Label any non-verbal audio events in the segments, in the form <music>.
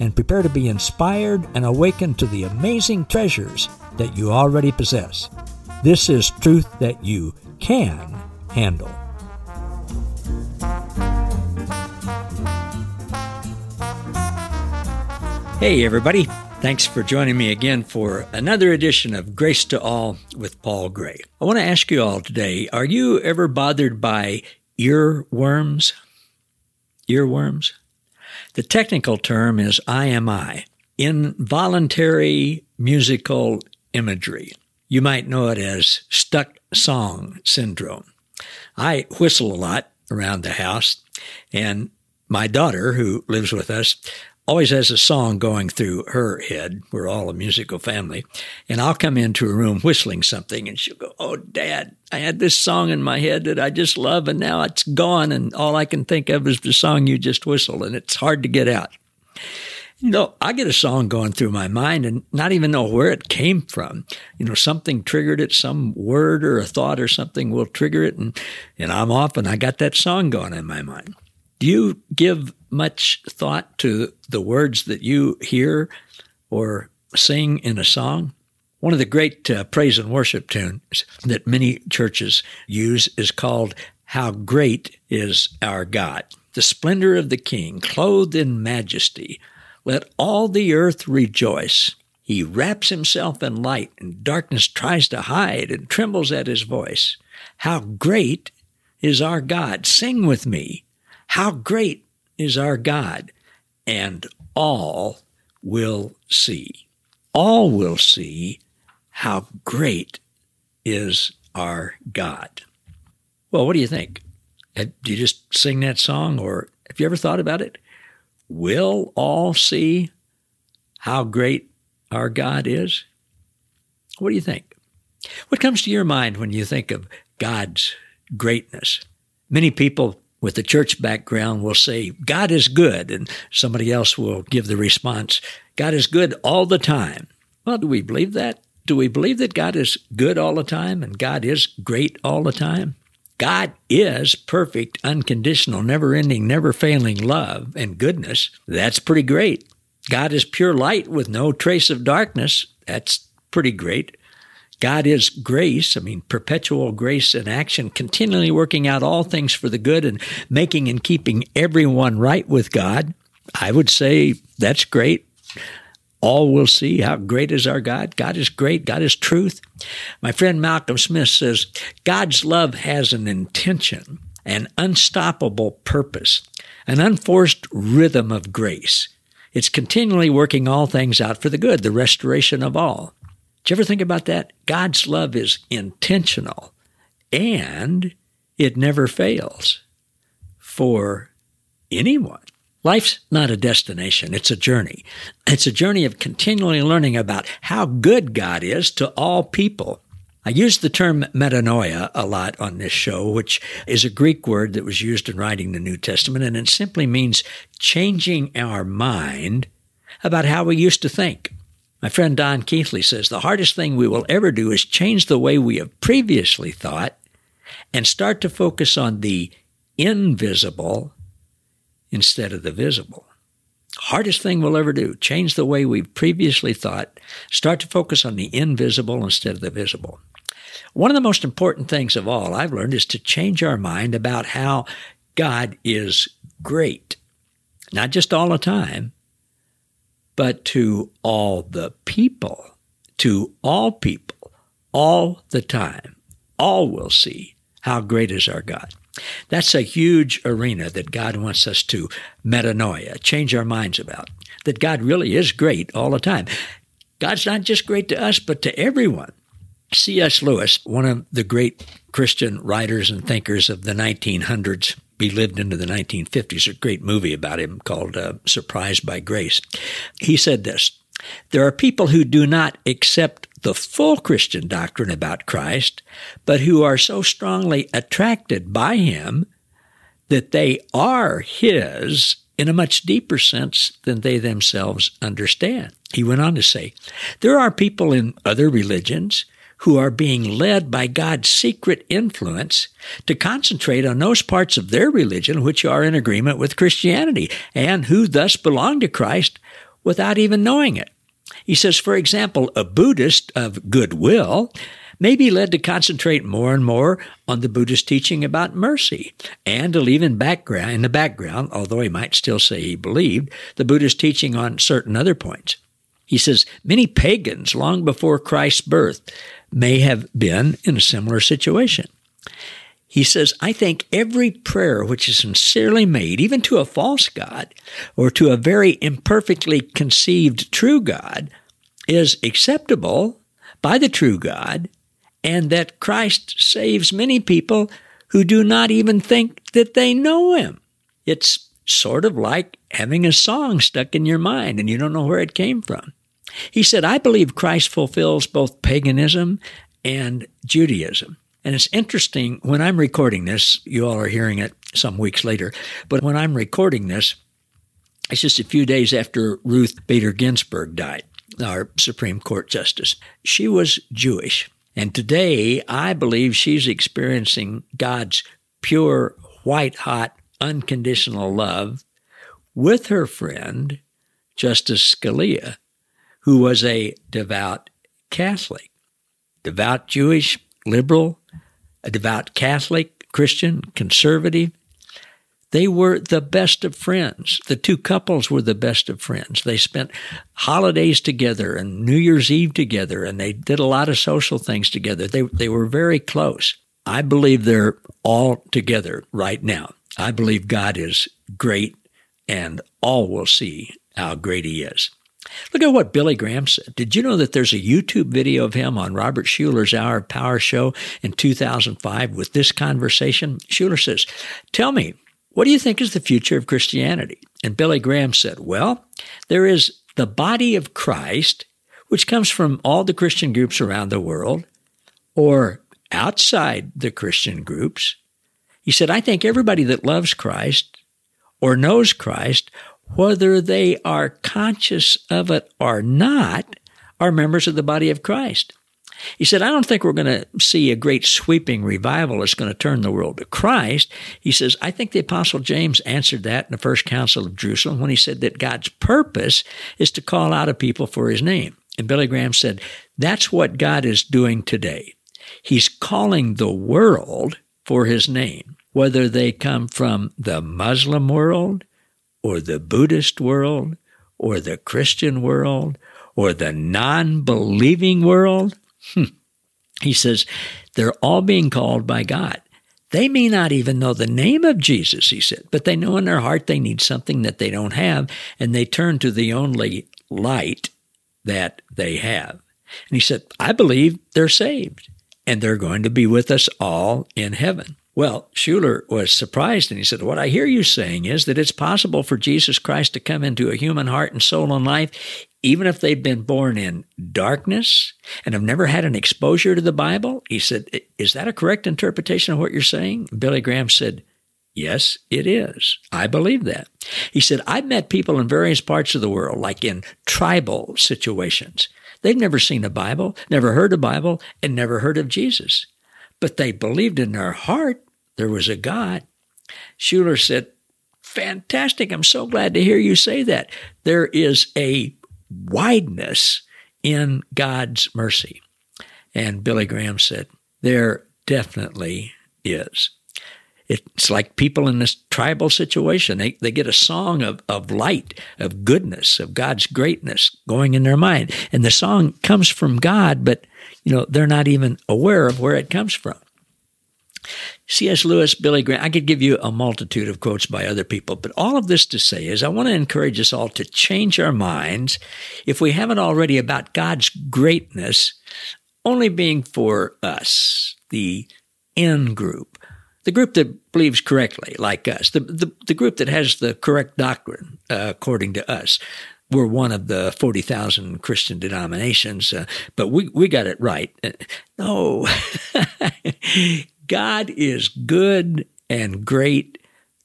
and prepare to be inspired and awakened to the amazing treasures that you already possess. This is truth that you can handle. Hey, everybody. Thanks for joining me again for another edition of Grace to All with Paul Gray. I want to ask you all today are you ever bothered by earworms? Earworms? The technical term is IMI, involuntary musical imagery. You might know it as stuck song syndrome. I whistle a lot around the house, and my daughter, who lives with us, always has a song going through her head. We're all a musical family. And I'll come into a room whistling something and she'll go, Oh, dad, I had this song in my head that I just love and now it's gone. And all I can think of is the song you just whistled and it's hard to get out. You know, I get a song going through my mind and not even know where it came from. You know, something triggered it, some word or a thought or something will trigger it, and, and I'm off and I got that song going in my mind. Do you give much thought to the words that you hear or sing in a song? One of the great uh, praise and worship tunes that many churches use is called How Great is Our God. The splendor of the King, clothed in majesty, let all the earth rejoice. He wraps himself in light, and darkness tries to hide and trembles at his voice. How great is our God! Sing with me. How great is our God! And all will see. All will see how great is our God. Well, what do you think? Uh, do you just sing that song, or have you ever thought about it? will all see how great our God is? What do you think? What comes to your mind when you think of God's greatness? Many people with a church background will say, God is good, and somebody else will give the response, God is good all the time. Well, do we believe that? Do we believe that God is good all the time and God is great all the time? God is perfect, unconditional, never ending, never failing love and goodness. That's pretty great. God is pure light with no trace of darkness. That's pretty great. God is grace, I mean, perpetual grace in action, continually working out all things for the good and making and keeping everyone right with God. I would say that's great all will see how great is our God. God is great. God is truth. My friend Malcolm Smith says God's love has an intention, an unstoppable purpose, an unforced rhythm of grace. It's continually working all things out for the good, the restoration of all. Did you ever think about that? God's love is intentional and it never fails for anyone. Life's not a destination, it's a journey. It's a journey of continually learning about how good God is to all people. I use the term metanoia a lot on this show, which is a Greek word that was used in writing the New Testament, and it simply means changing our mind about how we used to think. My friend Don Keithley says the hardest thing we will ever do is change the way we have previously thought and start to focus on the invisible instead of the visible. Hardest thing we'll ever do. Change the way we've previously thought. Start to focus on the invisible instead of the visible. One of the most important things of all I've learned is to change our mind about how God is great. Not just all the time, but to all the people, to all people, all the time. All will see how great is our God. That's a huge arena that God wants us to metanoia, change our minds about. That God really is great all the time. God's not just great to us, but to everyone. C.S. Lewis, one of the great Christian writers and thinkers of the 1900s, he lived into the 1950s, a great movie about him called uh, Surprised by Grace. He said this There are people who do not accept the full Christian doctrine about Christ, but who are so strongly attracted by him that they are his in a much deeper sense than they themselves understand. He went on to say, There are people in other religions who are being led by God's secret influence to concentrate on those parts of their religion which are in agreement with Christianity and who thus belong to Christ without even knowing it. He says, for example, a Buddhist of goodwill may be led to concentrate more and more on the Buddhist teaching about mercy and to leave in background in the background, although he might still say he believed, the Buddhist teaching on certain other points. He says many pagans long before Christ's birth may have been in a similar situation. He says, I think every prayer which is sincerely made, even to a false God or to a very imperfectly conceived true God, is acceptable by the true God, and that Christ saves many people who do not even think that they know Him. It's sort of like having a song stuck in your mind and you don't know where it came from. He said, I believe Christ fulfills both paganism and Judaism. And it's interesting when I'm recording this, you all are hearing it some weeks later, but when I'm recording this, it's just a few days after Ruth Bader Ginsburg died, our Supreme Court Justice. She was Jewish. And today, I believe she's experiencing God's pure, white hot, unconditional love with her friend, Justice Scalia, who was a devout Catholic, devout Jewish, liberal, a devout Catholic, Christian, conservative. They were the best of friends. The two couples were the best of friends. They spent holidays together and New Year's Eve together, and they did a lot of social things together. They, they were very close. I believe they're all together right now. I believe God is great, and all will see how great He is. Look at what Billy Graham said. Did you know that there's a YouTube video of him on Robert Schuller's Hour of Power show in 2005 with this conversation? Schuller says, Tell me, what do you think is the future of Christianity? And Billy Graham said, Well, there is the body of Christ, which comes from all the Christian groups around the world, or outside the Christian groups. He said, I think everybody that loves Christ or knows Christ whether they are conscious of it or not, are members of the body of Christ. He said, I don't think we're going to see a great sweeping revival that's going to turn the world to Christ. He says, I think the Apostle James answered that in the First Council of Jerusalem when he said that God's purpose is to call out a people for his name. And Billy Graham said, that's what God is doing today. He's calling the world for his name, whether they come from the Muslim world, or the Buddhist world or the Christian world or the non believing world. Hmm. He says they're all being called by God. They may not even know the name of Jesus, he said, but they know in their heart they need something that they don't have, and they turn to the only light that they have. And he said, I believe they're saved, and they're going to be with us all in heaven. Well, Schuller was surprised and he said, What I hear you saying is that it's possible for Jesus Christ to come into a human heart and soul and life, even if they've been born in darkness and have never had an exposure to the Bible. He said, Is that a correct interpretation of what you're saying? Billy Graham said, Yes, it is. I believe that. He said, I've met people in various parts of the world, like in tribal situations. They've never seen a Bible, never heard a Bible, and never heard of Jesus. But they believed in their heart there was a God. Schuller said, Fantastic. I'm so glad to hear you say that. There is a wideness in God's mercy. And Billy Graham said, There definitely is. It's like people in this tribal situation. They, they get a song of, of light, of goodness, of God's greatness going in their mind. And the song comes from God, but you know, they're not even aware of where it comes from. C.S. Lewis, Billy Graham, I could give you a multitude of quotes by other people, but all of this to say is I want to encourage us all to change our minds, if we haven't already, about God's greatness only being for us, the in group, the group that believes correctly, like us, the, the, the group that has the correct doctrine, uh, according to us, we're one of the 40,000 Christian denominations, uh, but we, we got it right. Uh, no, <laughs> God is good and great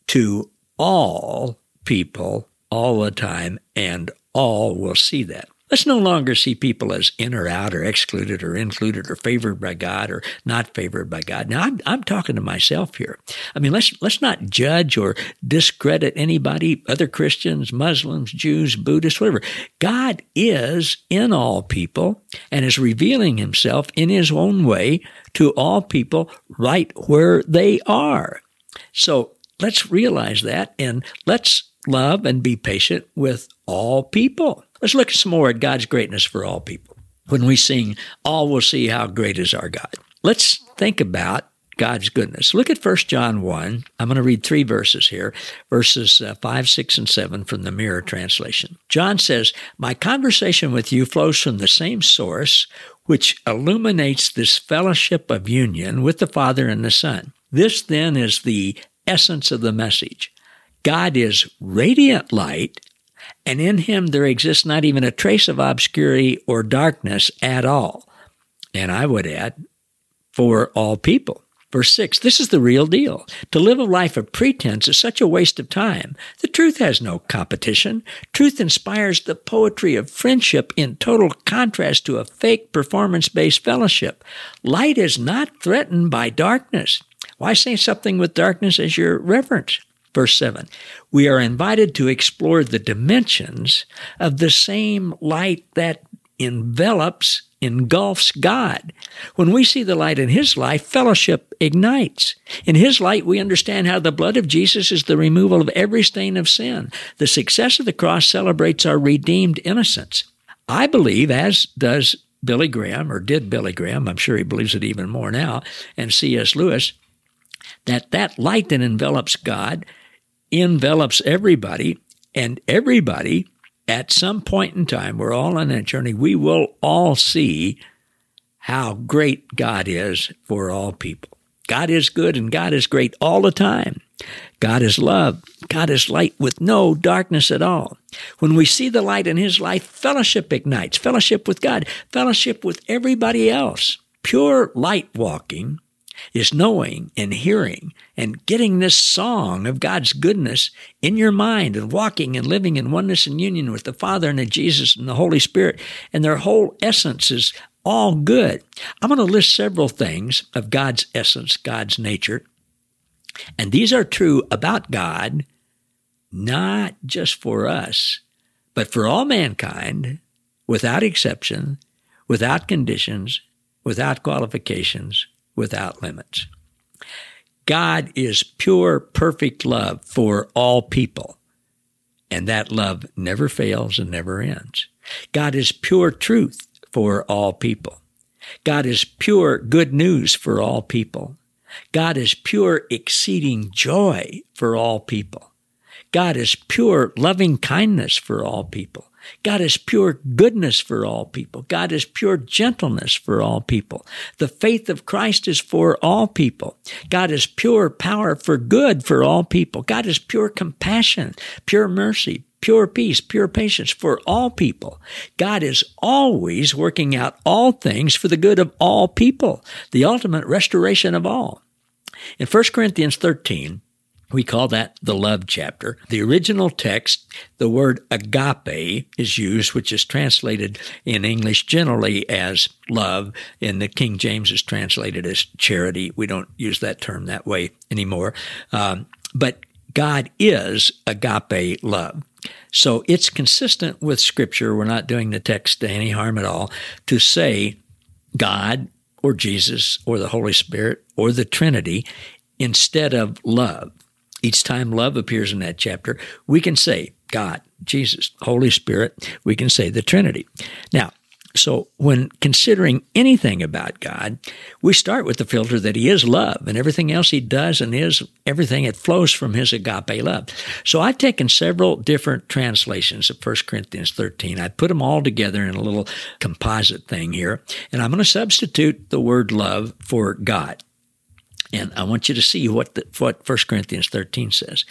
to all people all the time, and all will see that. Let's no longer see people as in or out or excluded or included or favored by God or not favored by God. Now I'm, I'm talking to myself here. I mean, let's, let's not judge or discredit anybody, other Christians, Muslims, Jews, Buddhists, whatever. God is in all people and is revealing himself in his own way to all people right where they are. So let's realize that and let's love and be patient with all people. Let's look some more at God's greatness for all people. When we sing, all will see how great is our God. Let's think about God's goodness. Look at 1 John 1. I'm going to read three verses here, verses uh, 5, 6, and 7 from the Mirror translation. John says, My conversation with you flows from the same source, which illuminates this fellowship of union with the Father and the Son. This then is the essence of the message. God is radiant light, and in him there exists not even a trace of obscurity or darkness at all. And I would add, for all people. Verse 6 This is the real deal. To live a life of pretense is such a waste of time. The truth has no competition. Truth inspires the poetry of friendship in total contrast to a fake performance based fellowship. Light is not threatened by darkness. Why say something with darkness as your reference? Verse 7 We are invited to explore the dimensions of the same light that envelops, engulfs God. When we see the light in His life, fellowship ignites. In His light, we understand how the blood of Jesus is the removal of every stain of sin. The success of the cross celebrates our redeemed innocence. I believe, as does Billy Graham, or did Billy Graham, I'm sure he believes it even more now, and C.S. Lewis, that that light that envelops God envelops everybody, and everybody at some point in time, we're all on that journey, we will all see how great God is for all people. God is good and God is great all the time. God is love. God is light with no darkness at all. When we see the light in His life, fellowship ignites, fellowship with God, fellowship with everybody else. Pure light walking is knowing and hearing and getting this song of God's goodness in your mind and walking and living in oneness and union with the Father and the Jesus and the Holy Spirit. And their whole essence is all good. I'm going to list several things of God's essence, God's nature. And these are true about God, not just for us, but for all mankind, without exception, without conditions, without qualifications, without limits. God is pure, perfect love for all people. And that love never fails and never ends. God is pure truth for all people. God is pure good news for all people. God is pure exceeding joy for all people. God is pure loving kindness for all people. God is pure goodness for all people. God is pure gentleness for all people. The faith of Christ is for all people. God is pure power for good for all people. God is pure compassion, pure mercy, pure peace, pure patience for all people. God is always working out all things for the good of all people, the ultimate restoration of all. In 1 Corinthians 13, we call that the love chapter. The original text, the word agape is used, which is translated in English generally as love. In the King James is translated as charity. We don't use that term that way anymore. Um, but God is agape love. So it's consistent with Scripture. We're not doing the text any harm at all to say God or Jesus or the Holy Spirit or the Trinity instead of love. Each time love appears in that chapter, we can say God, Jesus, Holy Spirit, we can say the Trinity. Now, so when considering anything about God, we start with the filter that He is love and everything else He does and is everything it flows from His agape love. So I've taken several different translations of 1 Corinthians 13. I put them all together in a little composite thing here, and I'm going to substitute the word love for God. And I want you to see what the, what 1 Corinthians 13 says.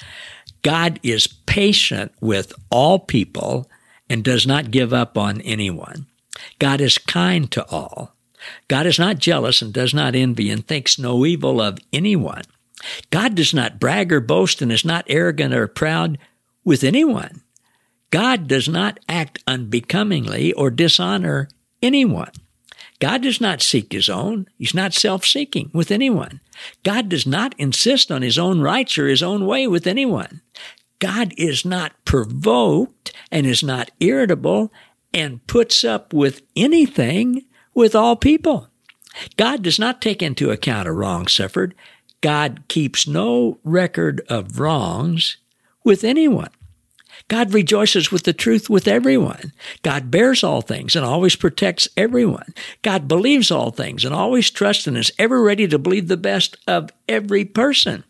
God is patient with all people and does not give up on anyone. God is kind to all. God is not jealous and does not envy and thinks no evil of anyone. God does not brag or boast and is not arrogant or proud with anyone. God does not act unbecomingly or dishonor anyone. God does not seek his own. He's not self-seeking with anyone. God does not insist on his own rights or his own way with anyone. God is not provoked and is not irritable and puts up with anything with all people. God does not take into account a wrong suffered. God keeps no record of wrongs with anyone. God rejoices with the truth with everyone. God bears all things and always protects everyone. God believes all things and always trusts and is ever ready to believe the best of every person.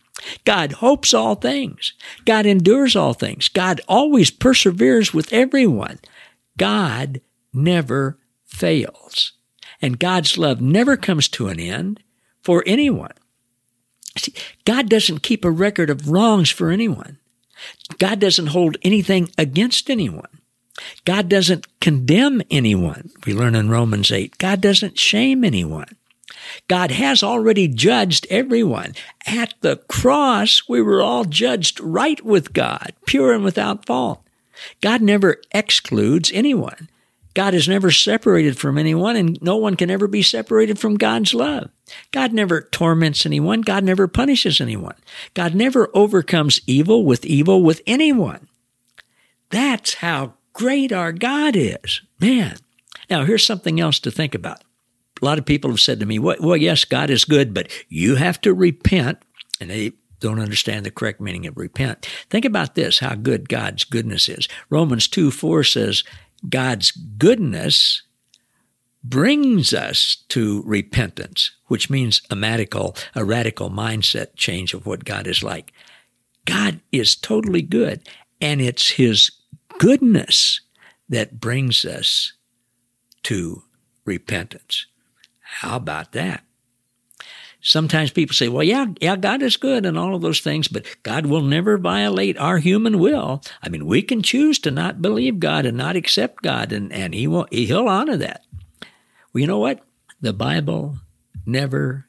God hopes all things. God endures all things. God always perseveres with everyone. God never fails. And God's love never comes to an end for anyone. See, God doesn't keep a record of wrongs for anyone. God doesn't hold anything against anyone. God doesn't condemn anyone. We learn in Romans 8. God doesn't shame anyone. God has already judged everyone. At the cross, we were all judged right with God, pure and without fault. God never excludes anyone. God is never separated from anyone, and no one can ever be separated from God's love. God never torments anyone. God never punishes anyone. God never overcomes evil with evil with anyone. That's how great our God is. Man. Now, here's something else to think about. A lot of people have said to me, well, yes, God is good, but you have to repent. And they don't understand the correct meaning of repent. Think about this, how good God's goodness is. Romans 2 4 says, God's goodness brings us to repentance, which means a radical, a radical mindset change of what God is like. God is totally good, and it's His goodness that brings us to repentance. How about that? Sometimes people say, well, yeah, yeah, God is good and all of those things, but God will never violate our human will. I mean, we can choose to not believe God and not accept God, and, and He will, He'll honor that. Well, you know what? The Bible never,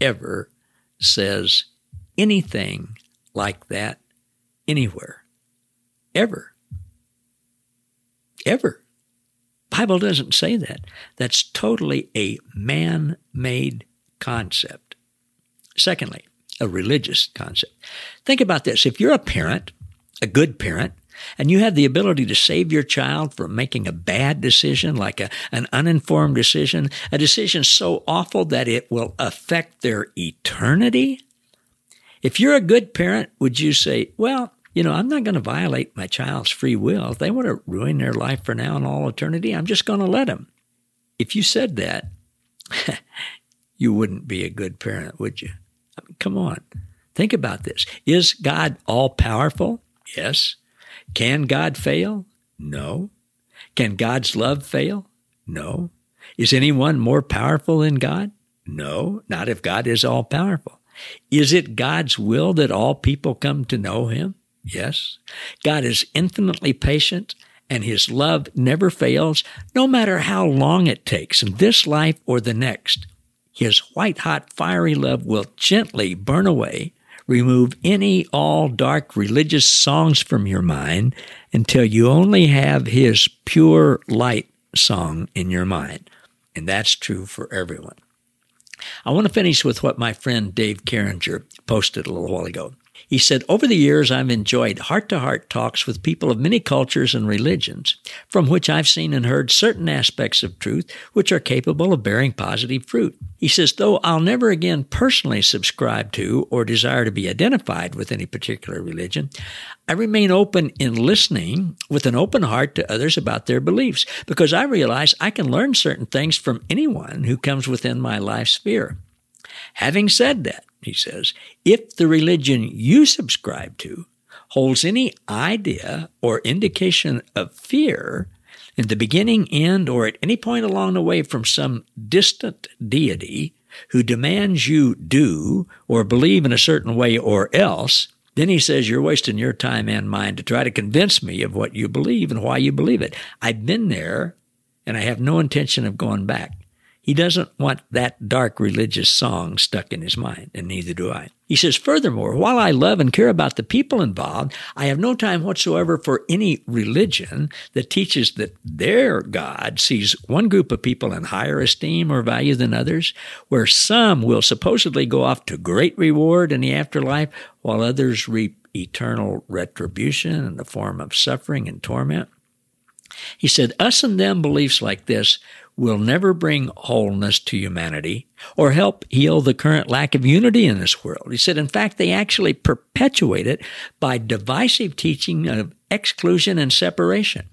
ever says anything like that anywhere. Ever. Ever. Bible doesn't say that. That's totally a man-made concept. Secondly, a religious concept. Think about this. If you're a parent, a good parent, and you have the ability to save your child from making a bad decision, like a, an uninformed decision, a decision so awful that it will affect their eternity. If you're a good parent, would you say, well, you know, I'm not going to violate my child's free will. If they want to ruin their life for now and all eternity, I'm just going to let them. If you said that, <laughs> you wouldn't be a good parent, would you? I mean, come on. Think about this. Is God all powerful? Yes. Can God fail? No. Can God's love fail? No. Is anyone more powerful than God? No, not if God is all powerful. Is it God's will that all people come to know him? Yes. God is infinitely patient and his love never fails, no matter how long it takes in this life or the next. His white hot fiery love will gently burn away remove any all dark religious songs from your mind until you only have His pure light song in your mind. And that's true for everyone. I want to finish with what my friend Dave Carringer posted a little while ago. He said, Over the years, I've enjoyed heart to heart talks with people of many cultures and religions, from which I've seen and heard certain aspects of truth which are capable of bearing positive fruit. He says, Though I'll never again personally subscribe to or desire to be identified with any particular religion, I remain open in listening with an open heart to others about their beliefs because I realize I can learn certain things from anyone who comes within my life sphere. Having said that, he says, if the religion you subscribe to holds any idea or indication of fear in the beginning, end, or at any point along the way from some distant deity who demands you do or believe in a certain way or else, Then he says, You're wasting your time and mine to try to convince me of what you believe and why you believe it. I've been there and I have no intention of going back. He doesn't want that dark religious song stuck in his mind, and neither do I. He says, furthermore, while I love and care about the people involved, I have no time whatsoever for any religion that teaches that their God sees one group of people in higher esteem or value than others, where some will supposedly go off to great reward in the afterlife, while others reap eternal retribution in the form of suffering and torment. He said, Us and them beliefs like this will never bring wholeness to humanity or help heal the current lack of unity in this world. He said, in fact, they actually perpetuate it by divisive teaching of exclusion and separation.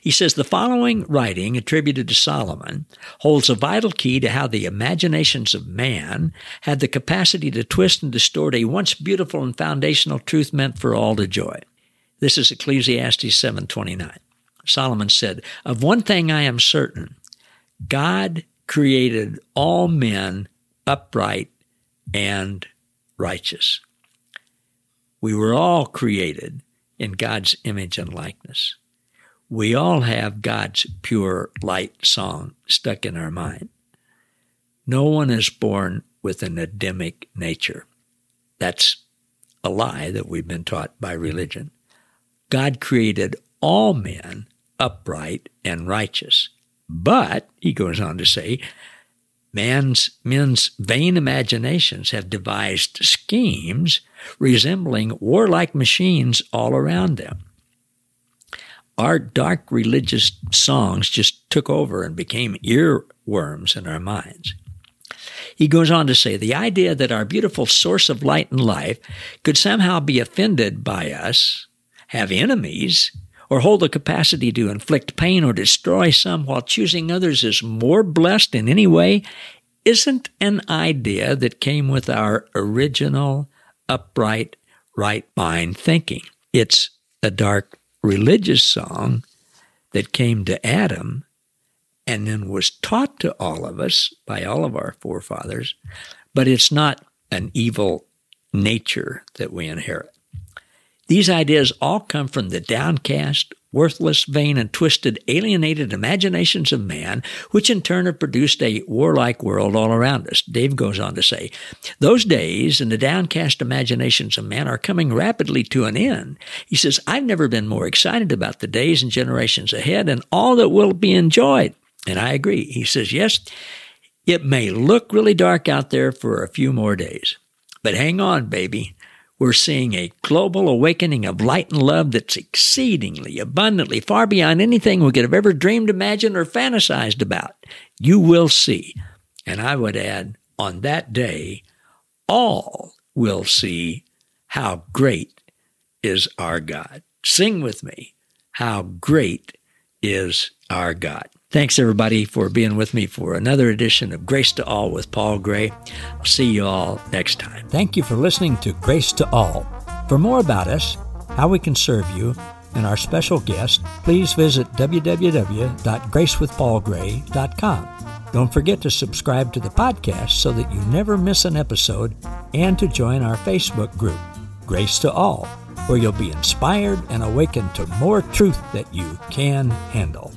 He says the following writing, attributed to Solomon, holds a vital key to how the imaginations of man had the capacity to twist and distort a once beautiful and foundational truth meant for all to joy. This is Ecclesiastes 7:29. Solomon said, "Of one thing I am certain, God created all men upright and righteous. We were all created in God's image and likeness. We all have God's pure light song stuck in our mind. No one is born with an Adamic nature. That's a lie that we've been taught by religion. God created all men upright and righteous. But, he goes on to say, man's, men's vain imaginations have devised schemes resembling warlike machines all around them. Our dark religious songs just took over and became earworms in our minds. He goes on to say the idea that our beautiful source of light and life could somehow be offended by us, have enemies, or hold the capacity to inflict pain or destroy some while choosing others as more blessed in any way isn't an idea that came with our original upright right mind thinking. It's a dark religious song that came to Adam and then was taught to all of us by all of our forefathers, but it's not an evil nature that we inherit. These ideas all come from the downcast, worthless, vain, and twisted, alienated imaginations of man, which in turn have produced a warlike world all around us. Dave goes on to say, Those days and the downcast imaginations of man are coming rapidly to an end. He says, I've never been more excited about the days and generations ahead and all that will be enjoyed. And I agree. He says, Yes, it may look really dark out there for a few more days, but hang on, baby. We're seeing a global awakening of light and love that's exceedingly abundantly far beyond anything we could have ever dreamed, imagined, or fantasized about. You will see. And I would add, on that day, all will see how great is our God. Sing with me, how great is our God. Thanks, everybody, for being with me for another edition of Grace to All with Paul Gray. I'll see you all next time. Thank you for listening to Grace to All. For more about us, how we can serve you, and our special guest, please visit www.gracewithpaulgray.com. Don't forget to subscribe to the podcast so that you never miss an episode and to join our Facebook group, Grace to All, where you'll be inspired and awakened to more truth that you can handle.